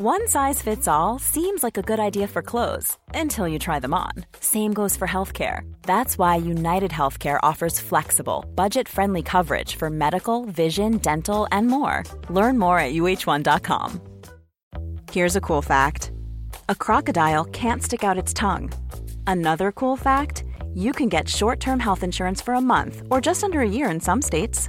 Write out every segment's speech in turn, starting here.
One size fits all seems like a good idea for clothes until you try them on. Same goes for healthcare. That's why United Healthcare offers flexible, budget friendly coverage for medical, vision, dental, and more. Learn more at uh1.com. Here's a cool fact a crocodile can't stick out its tongue. Another cool fact you can get short term health insurance for a month or just under a year in some states.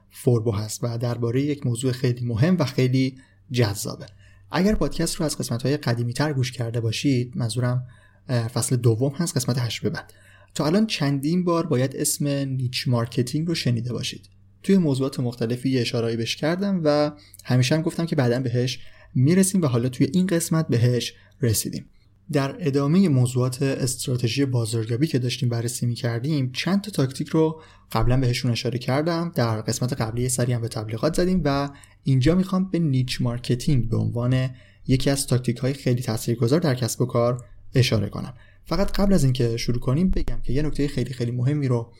فوربو هست و درباره یک موضوع خیلی مهم و خیلی جذابه. اگر پادکست رو از قسمت های قدیمی تر گوش کرده باشید منظورم فصل دوم هست قسمت هشت به بعد. تا الان چندین بار باید اسم niche marketing رو شنیده باشید. توی موضوعات مختلفی یه اشارهایی بهش کردم و همیشه هم گفتم که بعدا بهش می‌رسیم و حالا توی این قسمت بهش رسیدیم. در ادامه موضوعات استراتژی بازاریابی که داشتیم بررسی می کردیم چند تا تاکتیک رو قبلا بهشون اشاره کردم. در قسمت قبلی سری هم به تبلیغات زدیم و اینجا می‌خوام به niche marketing به عنوان یکی از تاکتیک های خیلی تاثیرگذار در کسب و کار اشاره کنم. فقط قبل از اینکه شروع کنیم بگم که یه نکته خیلی خیلی مهمی رو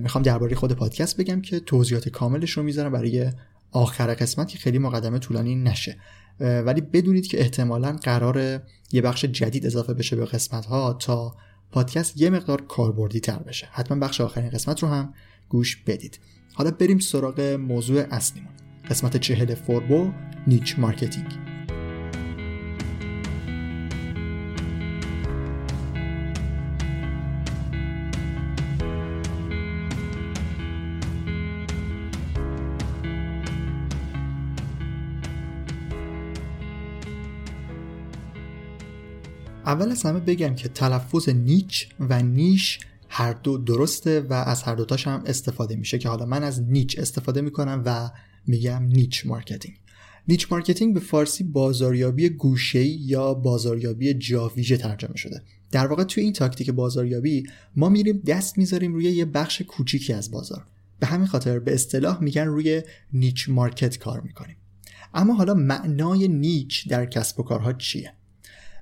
می‌خوام درباره خود پادکست بگم که توضیحات کاملش رو می‌ذارم برای آخر قسمت که خیلی مقدمه طولانی نشه. ولی بدونید که احتمالا قرار یه بخش جدید اضافه بشه به قسمت ها تا پادکست یه مقدار کاربردی تر بشه. حتما بخش آخرین قسمت رو هم گوش بدید. حالا بریم سراغ موضوع اصلیمون. قسمت چهل فوربو niche marketing. اول از همه بگم که تلفظ niche و niche هر دو درسته و از هر دوتاش هم استفاده میشه که حالا من از niche استفاده می‌کنم و میگم niche marketing. niche marketing به فارسی بازاریابی گوشه یا بازاریابی جاویژه ترجمه شده. در واقع توی این تاکتیک بازاریابی ما میریم دست می‌ذاریم روی یه بخش کوچیکی از بازار. به همین خاطر به اصطلاح میگن روی niche market کار می‌کنیم. اما حالا معنای نیچ در کسب و کارها چیه؟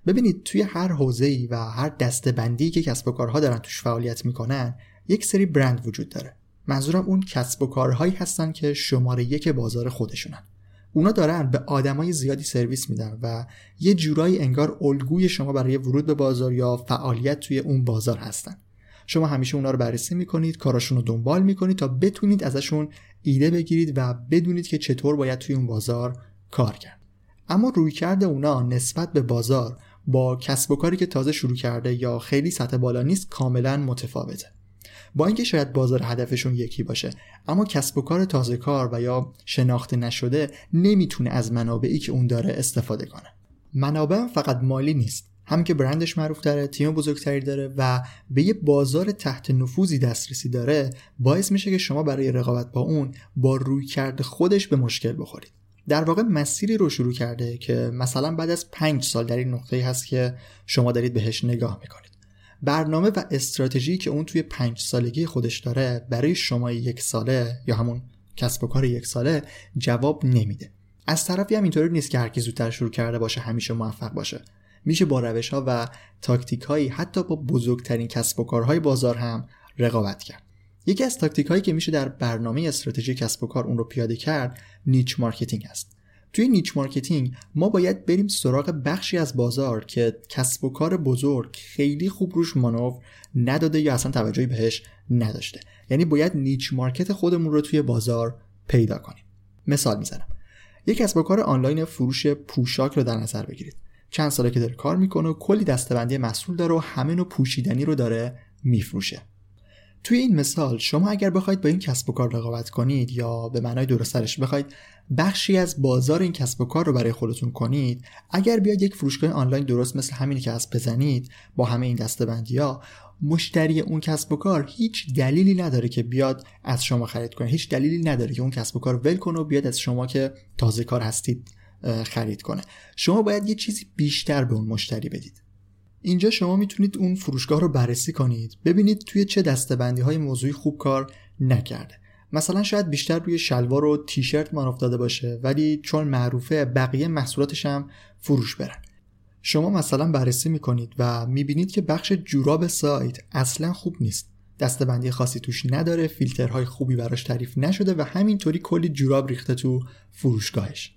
ببینید توی هر حوزه‌ای و هر دستبندی که کسب و کارها دارن توش فعالیت می‌کنن یک سری برند وجود داره. منظورم اون کسب و کارهایی هستن که شماره یک بازار خودشونن. اونا دارن به آدمای زیادی سرویس میدن و یه جورایی انگار الگوی شما برای ورود به بازار یا فعالیت توی اون بازار هستن. شما همیشه اونا رو بررسی می‌کنید کاراشون رو دنبال می‌کنید تا بتونید ازشون ایده بگیرید و بدونید که چطور باید توی اون بازار کار کرد. اما رویکرد اونا نسبت به بازار با کسب و کاری که تازه شروع کرده یا خیلی سطح بالا نیست کاملا متفاوته. با اینکه شاید بازار هدفشون یکی باشه اما کسب و کار تازه کار و یا شناخته نشده نمی‌تونه از منابعی که اون داره استفاده کنه. منابع فقط مالی نیست. هم که برندش معروف داره تیم بزرگتری داره و به یه بازار تحت نفوذی دسترسی داره باعث میشه که شما برای رقابت با اون با روی کرده خودش به مشکل بخورید. در واقع مسیری رو شروع کرده که مثلا بعد از پنج سال در این نقطه هست که شما دارید بهش نگاه می‌کنید. برنامه و استراتژی که اون توی پنج سالگی خودش داره برای شما یک ساله یا همون کسب و کار یک ساله جواب نمیده. از طرفی هم اینطوری نیست که هر کی زودتر شروع کرده باشه همیشه موفق باشه. میشه با روش ها و تاکتیک هایی حتی با بزرگترین کسب و کارهای بازار هم رقابت کرد. یکی از تاکتیک هایی که میشه در برنامه استراتژی کسب و کار اون رو پیاده کرد niche marketing است. توی niche marketing ما باید بریم سراغ بخشی از بازار که کسب و کار بزرگ خیلی خوب روش مانور نداده یا اصلا توجهی بهش نداشته. یعنی باید niche market خودمون رو توی بازار پیدا کنیم. مثال می‌زنم. یک کسب و کار آنلاین فروش پوشاک رو در نظر بگیرید. چند ساله که داره کار می‌کنه و کلی دستبندی محصول داره و همه نوع پوشیدنی رو داره میفروشه. توی این مثال شما اگر بخواید با این کسب و کار رقابت کنید یا به معنای درسترش بخواید بخشی از بازار این کسب و کار رو برای خودتون کنید اگر بیاید یک فروشگاه آنلاین درست مثل همینی که از بزنید با همه این دستبندی ها مشتری اون کسب و کار هیچ دلیلی نداره که بیاد از شما خرید کنه. هیچ دلیلی نداره که اون کسب و کار ول کنه و بیاد از شما که تازه کار هستید خرید کنه. شما باید یه چیزی بیشتر به اون مشتری بدید. اینجا شما می‌تونید اون فروشگاه رو بررسی کنید. ببینید توی چه دستبندی های موضوعی خوب کار نکرده. مثلا شاید بیشتر روی شلوار و تیشرت مان افتاده باشه ولی چون معروفه بقیه محصولاتش هم فروش برن. شما مثلا بررسی می‌کنید و می‌بینید که بخش جوراب سایت اصلا خوب نیست. دستبندی خاصی توش نداره فیلترهای خوبی براش تعریف نشده و همینطوری کلی جوراب ریخته تو فروشگاهش.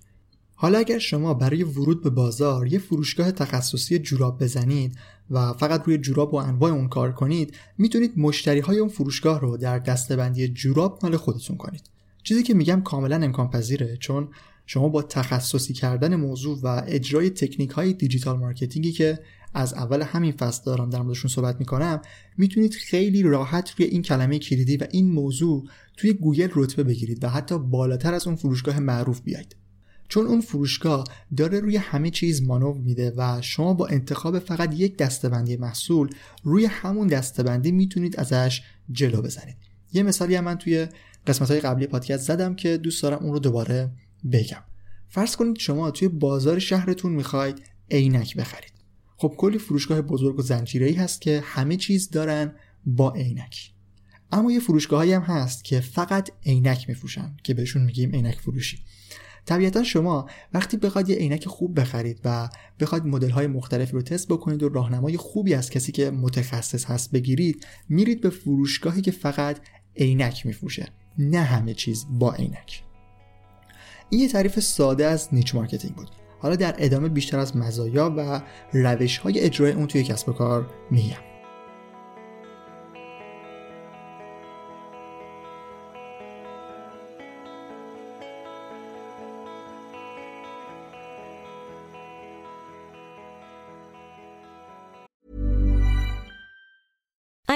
حالا اگر شما برای ورود به بازار یه فروشگاه تخصصی جوراب بزنید و فقط روی جوراب و انواع اون کار کنید می‌تونید مشتری های اون فروشگاه رو در دسته‌بندی جوراب مال خودتون کنید. چیزی که میگم کاملا امکان پذیره چون شما با تخصصی کردن موضوع و اجرای تکنیک های digital marketing ی که از اول همین فصل دارم در موردشون صحبت می‌کنم می‌تونید خیلی راحت روی این کلمه کلیدی و این موضوع توی گوگل رتبه بگیرید و حتی بالاتر از اون فروشگاه معروف بیاید چون اون فروشگاه داره روی همه چیز مانور میده و شما با انتخاب فقط یک دستبندی محصول روی همون دستبندی می‌تونید ازش جلو بزنید. یه مثالی هم من توی قسمت های قبلی پادکست زدم که دوست دارم اون رو دوباره بگم. فرض کنید شما توی بازار شهرتون می‌خواید عینک بخرید. خب کلی فروشگاه بزرگ و زنجیره‌ای هست که همه چیز دارن با عینک. اما یه فروشگاهایی هم هست که فقط عینک میفروشن که بهشون میگیم عینک فروشی. طبیعتا شما وقتی بخواید یه عینک خوب بخرید و بخواید مدل های مختلفی رو تست بکنید و راهنمای خوبی از کسی که متخصص هست بگیرید میرید به فروشگاهی که فقط عینک میفروشه نه همه چیز با عینک. این یه تعریف ساده از niche marketing بود. حالا در ادامه بیشتر از مزایا و روش های اجرای اون توی کسب و کار میگم.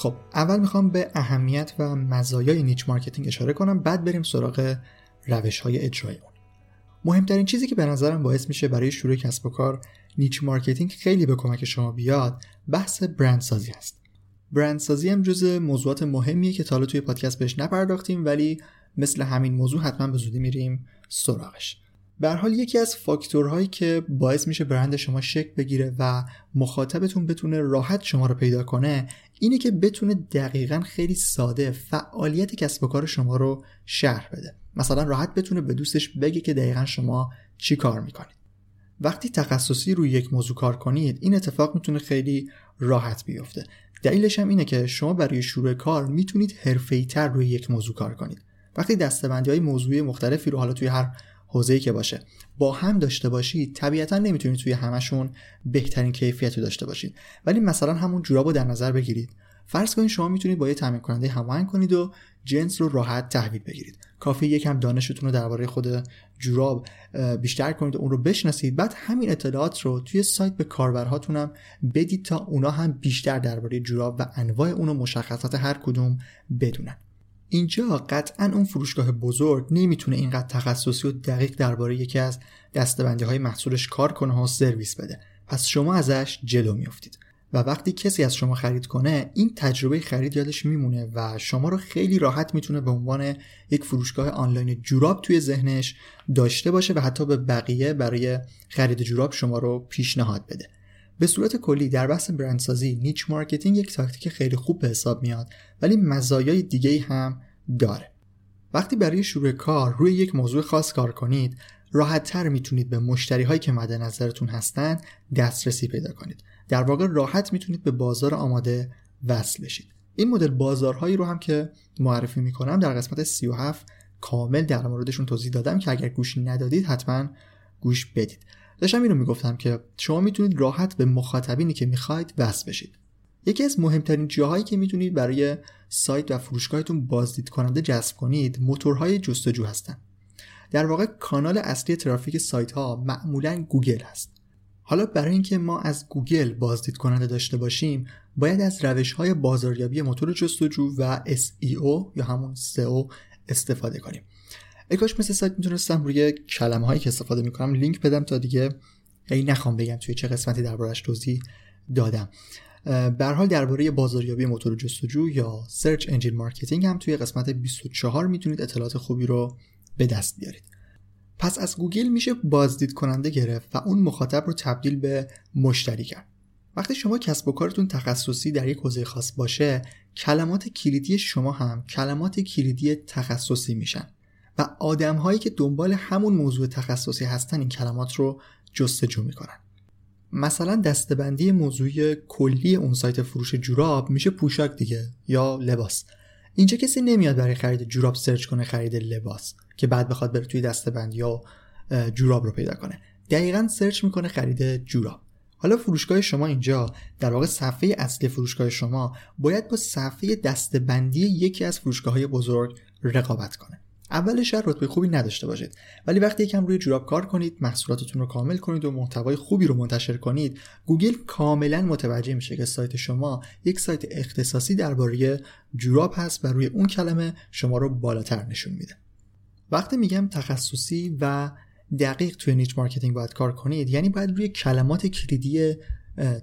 خب اول می‌خوام به اهمیت و مزایای niche marketing اشاره کنم بعد بریم سراغ روش های اجرای اون. مهمترین چیزی که به نظرم باعث میشه برای شروع کسب و کار niche marketing خیلی به کمک شما بیاد بحث برندسازی است برندسازی هم جز موضوعات مهمیه که تا حالا توی پادکست بهش نپرداختیم ولی مثل همین موضوع حتما به زودی میریم سراغش. به حال یکی از فاکتورهایی که باعث میشه برند شما شکل بگیره و مخاطبتون بتونه راحت شما رو پیدا کنه اینه که بتونه دقیقا خیلی ساده فعالیت کسب و کار شما رو شرح بده. مثلا راحت بتونه به دوستش بگه که دقیقا شما چی کار می‌کنید. وقتی تخصصی روی یک موضوع کار کنید این اتفاق می‌تونه خیلی راحت بیفته. دلیلش هم اینه که شما برای شروع کار می‌تونید تر روی یک موضوع کار کنید. وقتی دستبندی های موضوعی مختلفی رو حالا توی هر حوزه‌ای که باشه. با هم داشته باشید طبیعتا نمی‌تونید توی همشون بهترین کیفیت رو داشته باشید. ولی مثلا همون جوراب رو در نظر بگیرید. فرض کنید شما می‌تونید با یه تامین کننده هماهنگ کنید و جنس رو راحت تحویل بگیرید. کافی یکم دانشتون رو درباره خود جوراب بیشتر کنید و اون رو بشناسید. بعد همین اطلاعات رو توی سایت به کاربرهاتون هم بدید تا اونا هم بیشتر درباره جوراب و انواع اون و مشخصات هر کدوم بدونن. اینجا قطعا اون فروشگاه بزرگ نمی‌تونه اینقدر تخصصی و دقیق درباره یکی از دستبندی های محصولش کار کنه و سرویس بده. پس شما ازش جلو میافتید. و وقتی کسی از شما خرید کنه این تجربه خرید یادش میمونه و شما رو خیلی راحت می‌تونه به عنوان یک فروشگاه آنلاین جوراب توی ذهنش داشته باشه و حتی به بقیه برای خرید جوراب شما رو پیشنهاد بده. به صورت کلی در بحث برندسازی niche marketing یک تاکتیک خیلی خوب به حساب میاد ولی مزایای دیگه هم داره. وقتی برای شروع کار روی یک موضوع خاص کار کنید راحت تر می‌تونید به مشتری هایی که مد نظرتون هستن دسترسی پیدا کنید. در واقع راحت می‌تونید به بازار آماده وصل بشید. این مدل بازارهایی رو هم که معرفی می‌کنم در قسمت 37 کامل در موردشون توضیح دادم که اگر گوش ندادید حتما گوش بدید. داشتم اینو می‌گفتم که شما می‌تونید راحت به مخاطبینی که می‌خواید وصل بشید. یکی از مهمترین جاهایی که می‌تونید برای سایت و فروشگاهتون بازدید کننده جذب کنید موتورهای جستجو هستن. در واقع کانال اصلی ترافیک سایت ها معمولا گوگل هست. حالا برای اینکه ما از گوگل بازدید کننده داشته باشیم باید از روش های بازاریابی موتور جستجو و SEO یا همون SEO استفاده کنیم. ای کاش مثل سایت می‌تونستم روی کلمه هایی که استفاده می‌کنم لینک بدم تا دیگه ای نخوام بگم توی چه قسمتی دربارش توضیح دادم. به هر حال درباره بازاریابی موتور جستجو یا search engine marketing هم توی قسمت 24 می‌تونید اطلاعات خوبی رو به دست بیارید. پس از گوگل میشه بازدید کننده گرفت و اون مخاطب رو تبدیل به مشتری کرد. وقتی شما کسب و کارتون تخصصی در یک حوزه خاص باشه کلمات کلیدی شما هم کلمات کلیدی تخصصی میشن. و آدم هایی که دنبال همون موضوع تخصصی هستن این کلمات رو جستجو می‌کنن. مثلا دسته‌بندی موضوعی کلی اون سایت فروش جوراب میشه پوشاک دیگه یا لباس. اینجا کسی نمیاد برای خرید جوراب search کنه خرید لباس که بعد بخواد بره توی دسته‌بندیا جوراب رو پیدا کنه. دقیقا search می‌کنه خرید جوراب. حالا فروشگاه شما اینجا در واقع صفحه اصلی فروشگاه شما باید با صفحه دستبندی یکی از فروشگاه های بزرگ رقابت کنه. اولش شاید رتبه خوبی نداشته باشید. ولی وقتی یکم روی جوراب کار کنید محصولاتتون رو کامل کنید و محتوای خوبی رو منتشر کنید گوگل کاملا متوجه میشه که سایت شما یک سایت اختصاصی درباره جوراب هست و روی اون کلمه شما رو بالاتر نشون میده. وقتی میگم تخصصی و دقیق توی niche marketing باید کار کنید یعنی باید روی کلمات کلیدی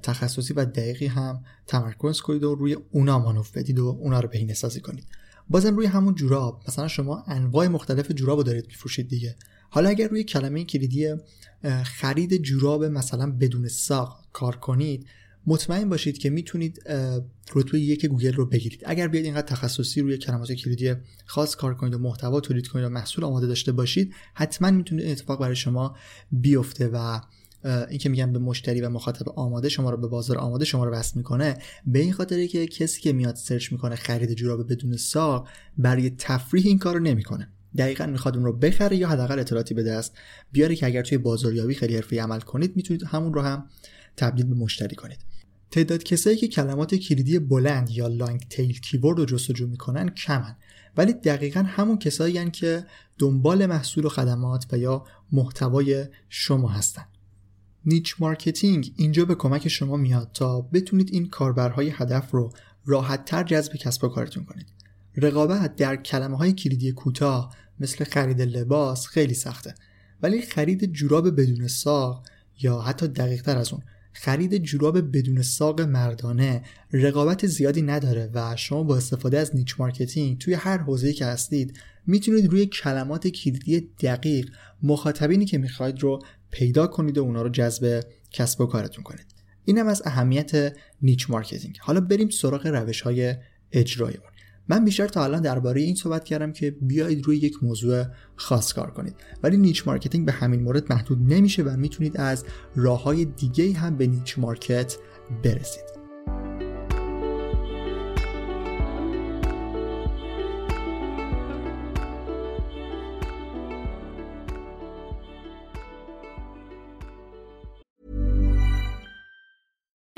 تخصصی و دقیقی هم تمرکز کنید و روی اونا مانور بدید و اونا رو بهینه سازی کنید. بازم روی همون جوراب. مثلا شما انواع مختلف جوراب دارید میفروشید دیگه. حالا اگر روی کلمه کلیدی خرید جوراب مثلا بدون ساق کار کنید مطمئن باشید که می‌تونید رتبه یک گوگل رو بگیرید. اگر بیاید اینقدر تخصصی روی کلمات کلیدی خاص کار کنید و محتوا تولید کنید و محصول آماده داشته باشید حتما می‌تونه اتفاق برای شما بیفته و این که میگم به مشتری و مخاطب آماده شما رو به بازار آماده شما رو وصل می‌کنه. به این خاطره که کسی که میاد سرچ می‌کنه خرید جوراب بدون ساق برای تفریح این کارو نمی‌کنه. دقیقا می‌خواد اون رو بخره یا حداقل اطلاعاتی به دست بیاره که اگر توی بازاریابی خیلی حرفه‌ای عمل کنید می‌تونید همون رو هم تبدیل به مشتری کنید. تعداد کسایی که کلمات کلیدی بلند یا لانگ تیل کیورد رو جستجو می‌کنن کمن. ولی دقیقا همون کسایی که دنبال محصول و خدمات و یا محتوای شما هستن. niche marketing اینجا به کمک شما میاد تا بتونید این کاربرهای هدف رو راحت تر جذب کسب و کارتون کنید. رقابت در کلمه های کلیدی کوتاه مثل خرید لباس خیلی سخته. ولی خرید جوراب بدون ساق یا حتی دقیق تر از اون خرید جوراب بدون ساق مردانه رقابت زیادی نداره و شما با استفاده از niche marketing توی هر حوزه‌ای که هستید می‌تونید روی کلمات کلیدی دقیق مخاطبینی که می‌خواید رو پیدا کنید و اونا رو جذب کسب و کارتون کنید. اینم از اهمیت niche marketing. حالا بریم سراغ روش های اجرای اون من بیشتر تا الان درباره این صحبت کردم که بیایید روی یک موضوع خاص کار کنید. ولی niche marketing به همین مورد محدود نمیشه و می‌تونید از راه های دیگه هم به نیچ مارکت برسید.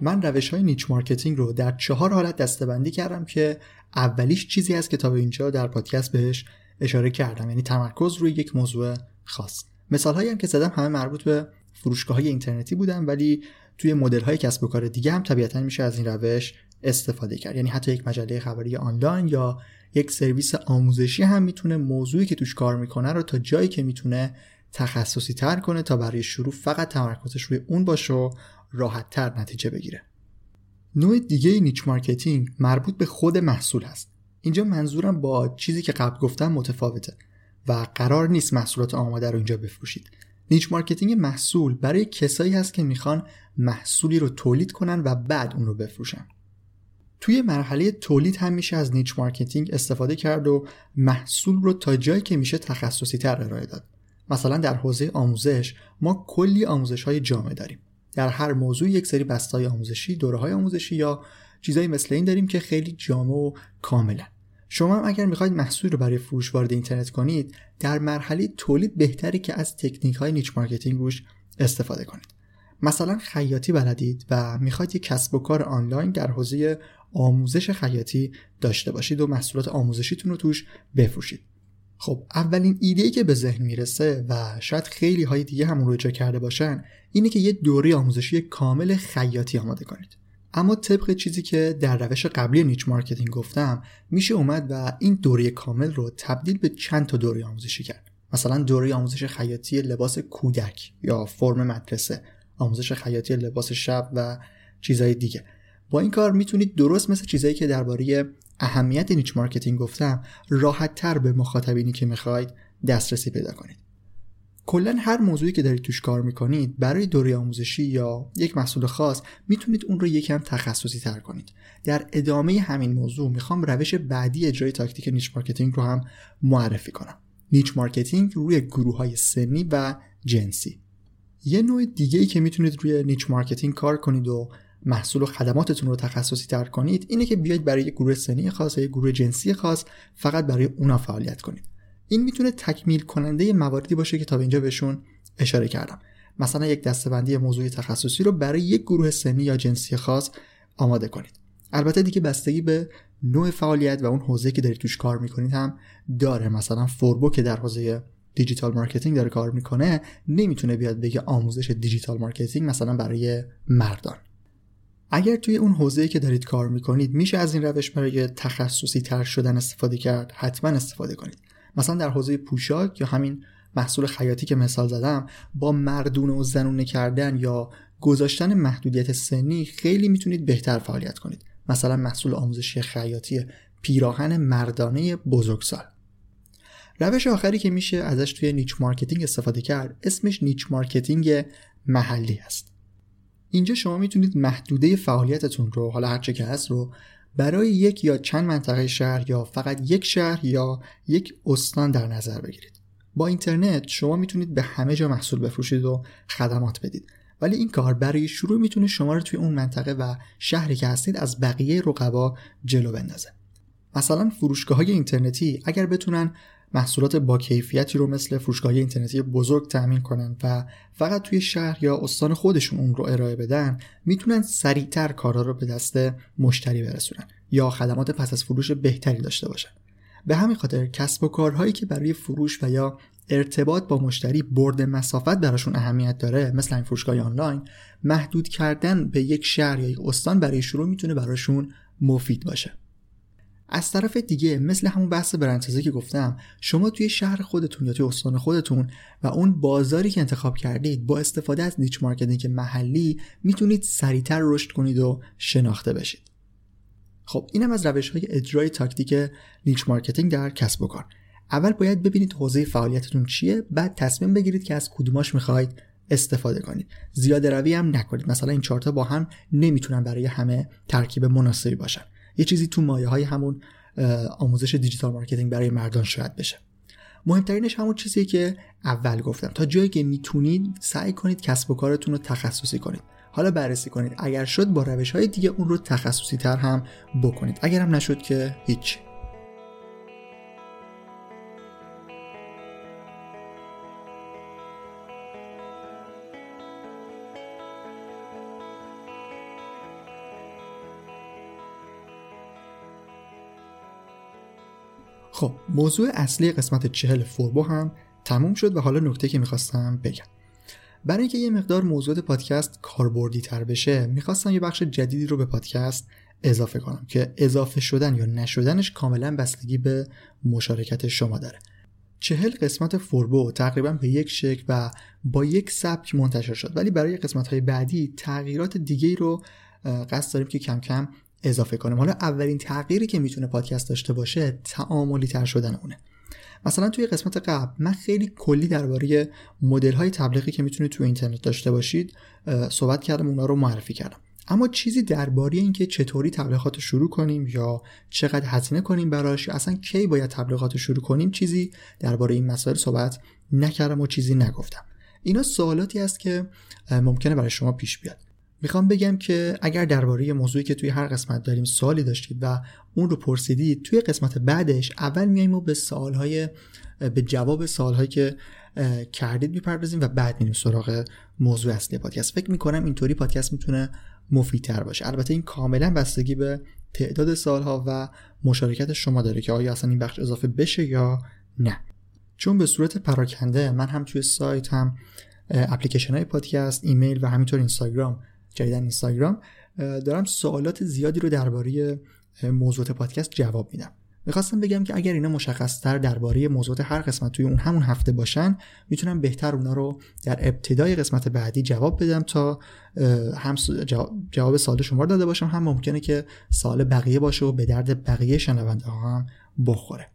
من روش های نیچ مارکتینگ رو در چهار حالت دستبندی کردم که اولیش چیزی هست که تا به اینجا در پادکست بهش اشاره کردم یعنی تمرکز روی یک موضوع خاص. مثال هایی هم که زدم همه مربوط به فروشگاه های اینترنتی بودن ولی توی مدل های کسب و کار دیگه هم طبیعتا میشه از این روش استفاده کرد. یعنی حتی یک مجله خبری آنلاین یا یک سرویس آموزشی هم می‌تونه موضوعی که توش کار می‌کنه رو تا جایی که می‌تونه تخصصی تر کنه تا برای شروع فقط تمرکزش روی اون باشه و راحت تر نتیجه بگیره. نوع دیگه niche marketing مربوط به خود محصول هست. اینجا منظورم با چیزی که قبل گفتم متفاوته و قرار نیست محصولات آماده رو اینجا بفروشید. niche marketing محصول برای کسایی هست که می‌خوان محصولی رو تولید کنن و بعد اون رو بفروشن. توی مرحله تولید هم میشه از niche marketing استفاده کرد و محصول رو تا جایی که میشه تخصصی تر ارائه داد. مثلا در حوزه آموزش ما کلی آموزش های جامعه داریم. در هر موضوع یک سری بسته‌های آموزشی دوره های آموزشی یا چیزایی مثل این داریم که خیلی جامع و کاملن. شما هم اگر می‌خواید محصول رو برای فروش وارد اینترنت کنید در مرحله تولید بهتره که از تکنیک های niche marketing روش استفاده کنید. مثلا خیاطی بلدید و می‌خواید یک کسب و کار آنلاین در حوزه آموزش خیاطی داشته باشید و محصولات آموزشیتون رو توش بفروشید. خب اولین ایده که به ذهن می‌رسه و شاید خیلی های دیگه همون رو اجرا کرده باشن اینه که یه دوره آموزشی کامل خیاطی آماده کنید. اما طبق چیزی که در روش قبلی niche marketing گفتم میشه اومد و این دوره کامل رو تبدیل به چند تا دوره آموزشی کرد. مثلا دوره آموزش خیاطی لباس کودک یا فرم مدرسه آموزش خیاطی لباس شب و چیزهای دیگه. با این کار می‌تونید درست مثل چیزایی که درباره اهمیت niche marketing گفتم راحت تر به مخاطبینی که می‌خواید دسترسی پیدا کنید. کلا هر موضوعی که دارید توش کار می‌کنید برای دوره آموزشی یا یک محصول خاص می‌تونید اون رو یکم تخصصی تر کنید. در ادامه همین موضوع می‌خوام روش بعدی اجرای تاکتیک niche marketing رو هم معرفی کنم. niche marketing روی گروه های سنی و جنسی. یه نوع دیگه ای که می‌تونید روی niche marketing کار کنید و محصول و خدماتتون رو تخصصی تر کنید اینه که بیاید برای گروه سنی خاص یا گروه جنسی خاص فقط برای اونا فعالیت کنید. این می‌تونه تکمیل کننده مواردی باشه که تا به اینجا بهشون اشاره کردم. مثلا یک دسته‌بندی موضوعی تخصصی رو برای یک گروه سنی یا جنسی خاص آماده کنید. البته دیگه بستگی به نوع فعالیت و اون حوزه که دارید توش کار می‌کنید هم داره. مثلا فوربو که در حوزه digital marketing داره کار می‌کنه نمی‌تونه بیاد بگه آموزش digital marketing مثلا برای مردان. اگر توی اون حوزه‌ای که دارید کار می‌کنید میشه از این روش برای تخصصی تر شدن استفاده کرد حتما استفاده کنید. مثلا در حوزه پوشاک یا همین محصول خیاطی که مثال زدم با مردونه و زنونه کردن یا گذاشتن محدودیت سنی خیلی می‌تونید بهتر فعالیت کنید. مثلا محصول آموزشی خیاطی پیراهن مردانه بزرگسال. روش آخری که میشه ازش توی niche marketing استفاده کرد اسمش niche marketing محلی است اینجا شما می‌تونید محدوده فعالیتتون رو حالا هرچه که هست رو برای یک یا چند منطقه شهر یا فقط یک شهر یا یک استان در نظر بگیرید. با اینترنت شما می‌تونید به همه جا محصول بفروشید و خدمات بدید. ولی این کار برای شروع می‌تونه شما رو توی اون منطقه و شهری که هستید از بقیه رقبا جلو بندازه. مثلا فروشگاه های اینترنتی اگر بتونن محصولات با کیفیتی رو مثل فروشگاهی اینترنتی بزرگ تأمین کنن و فقط توی شهر یا استان خودشون اون رو ارائه بدن می‌تونن سریعتر کارها رو به دست مشتری برسونن یا خدمات پس از فروش بهتری داشته باشن. به همین خاطر کسب و کارهایی که برای فروش و یا ارتباط با مشتری برد مسافت براشون اهمیت داره مثل این فروشگاه آنلاین محدود کردن به یک شهر یا یک استان برای شروع می‌تونه براشون مفید باشه. از طرف دیگه مثل همون بحث برندسازی که گفتم شما توی شهر خودتون یا توی استان خودتون و اون بازاری که انتخاب کردید با استفاده از niche marketing محلی می‌تونید سریعتر رشد کنید و شناخته بشید. خب اینم از روش های اجرای تاکتیک niche marketing در کسب و کار. اول باید ببینید حوزه فعالیتتون چیه بعد تصمیم بگیرید که از کدوماش می‌خواید استفاده کنید. زیاده روی هم نکنید. مثلا این چهارتا با هم نمی‌تونن برای همه ترکیب مناسبی باشن. یه چیزی تو مایه های همون آموزش digital marketing برای مردان شاید بشه. مهمترینش همون چیزیه که اول گفتم. تا جایی که می‌تونید سعی کنید کسب و کارتون رو تخصصی کنید. حالا بررسی کنید. اگر شد با روش های دیگه اون رو تخصصی تر هم بکنید. اگر هم نشد که هیچ. خب موضوع اصلی قسمت چهل فوربو هم تموم شد و حالا نکته که می‌خواستم بگم. برای اینکه یه مقدار موضوع پادکست کاربردی تر بشه می‌خواستم یه بخش جدیدی رو به پادکست اضافه کنم که اضافه شدن یا نشدنش کاملا بستگی به مشارکت شما داره. چهل قسمت فوربو تقریبا به یک شکل و با یک سبک منتشر شد. ولی برای قسمت های بعدی تغییرات دیگه رو قصد داریم که کم کم اضافه کنیم حالا اولین تغییری که می‌تونه پادکست داشته باشه تعاملی تر شدن اونه. مثلا توی قسمت قبل من خیلی کلی درباره مدل های تبلیغی که می‌تونید توی اینترنت داشته باشید صحبت کردم اونا رو معرفی کردم. اما چیزی درباره اینکه چطوری تبلیغات رو شروع کنیم یا چقدر هزینه کنیم براش یا اصلا کی باید تبلیغات رو شروع کنیم چیزی درباره این مسائل صحبت نکردم و چیزی نگفتم. اینا سوالاتی است که ممکنه برای شما پیش بیاد. می‌خوام بگم که اگر درباره موضوعی که توی هر قسمت داریم سوالی داشتید و اون رو پرسیدید توی قسمت بعدش اول میایم و به سوالهای به جواب سوالهایی که کردید می‌پردازیم و بعد میریم سراغ موضوع اصلی پادکست. فکر می‌کنم اینطوری پادکست می‌تونه مفیدتر باشه. البته این کاملا بستگی به تعداد سالها و مشارکت شما داره که آیا اصلا این بخش اضافه بشه یا نه. چون به صورت پراکنده من هم توی سایت هم اپلیکیشن های پادکست ایمیل و همینطور اینستاگرام جدیدن اینستاگرام دارم سوالات زیادی رو درباره موضوعات پادکست جواب میدم. می‌خواستم بگم که اگر اینا مشخصتر درباره موضوعات هر قسمت توی اون همون هفته باشن می‌تونم بهتر اونا رو در ابتدای قسمت بعدی جواب بدم تا هم جواب سوال شما داده باشم. هم ممکنه که سال بقیه باشه و به درد بقیه شنونده ها هم بخوره.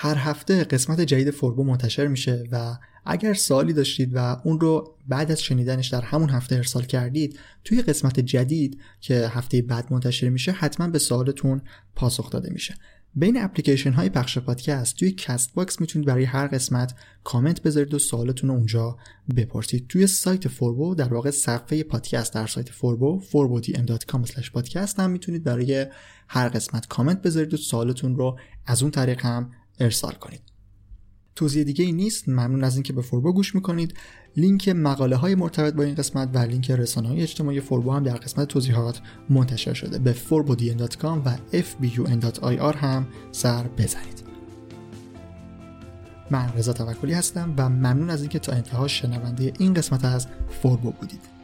هر هفته قسمت جدید فوربو منتشر میشه و اگر سوالی داشتید و اون رو بعد از شنیدنش در همون هفته ارسال کردید توی قسمت جدید که هفته بعد منتشر میشه حتما به سوالتون پاسخ داده میشه. بین اپلیکیشن های پخش پادکست توی Castbox می‌تونید برای هر قسمت کامنت بذارید و سوالتون رو اونجا بپرسید. توی سایت فوربو در واقع صفحه پادکست در سایت فوربو پادکست هم می‌تونید برای هر قسمت کامنت بذارید و سوالتون رو از اون طریق هم ارسال کنید. توضیح دیگه ای نیست. ممنون از اینکه به فوربو گوش می‌کنید. لینک مقاله های مرتبط با این قسمت و لینک رسانه های اجتماعی فوربو هم در قسمت توضیحات منتشر شده. به forbodn.com و fbun.ir هم سر بزنید. من رضا توکلی هستم و ممنون از اینکه تا انتها شنونده این قسمت از فوربو بودید.